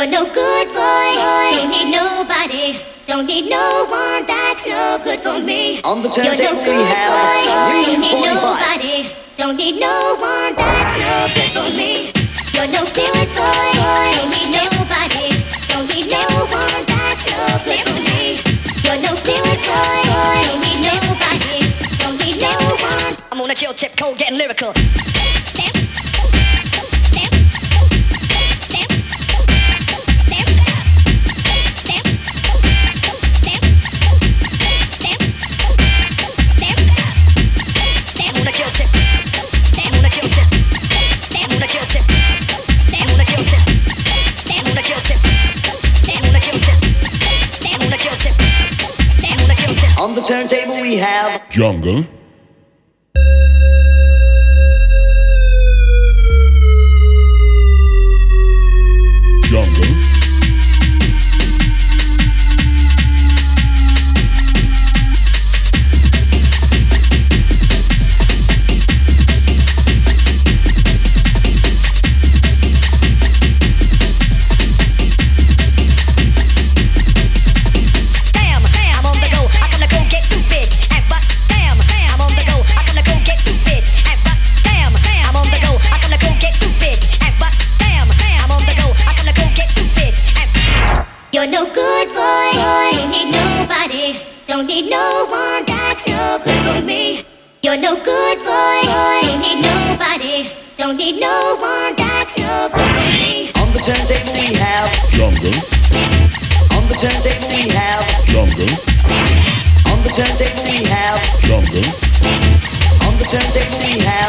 You're no good boy. Don't need nobody. Don't need no one that's no good for me. On the You're no good boy. New Don't need 45. nobody. Don't need no one that's no good for me. You're no good boy. Don't need nobody. Don't need no one that's no good for me. You're no good boy. Don't need nobody. Don't need no one. I'm on a chill tip, cold, getting lyrical. Turntable we have Jungle. Need no one that's no good for me. You're no good boy. Don't need nobody. Don't need no one that's no good for me. On the turntable we have Jungle. On the turntable we have Jungle. On the turntable we have Jungle. On the turntable we have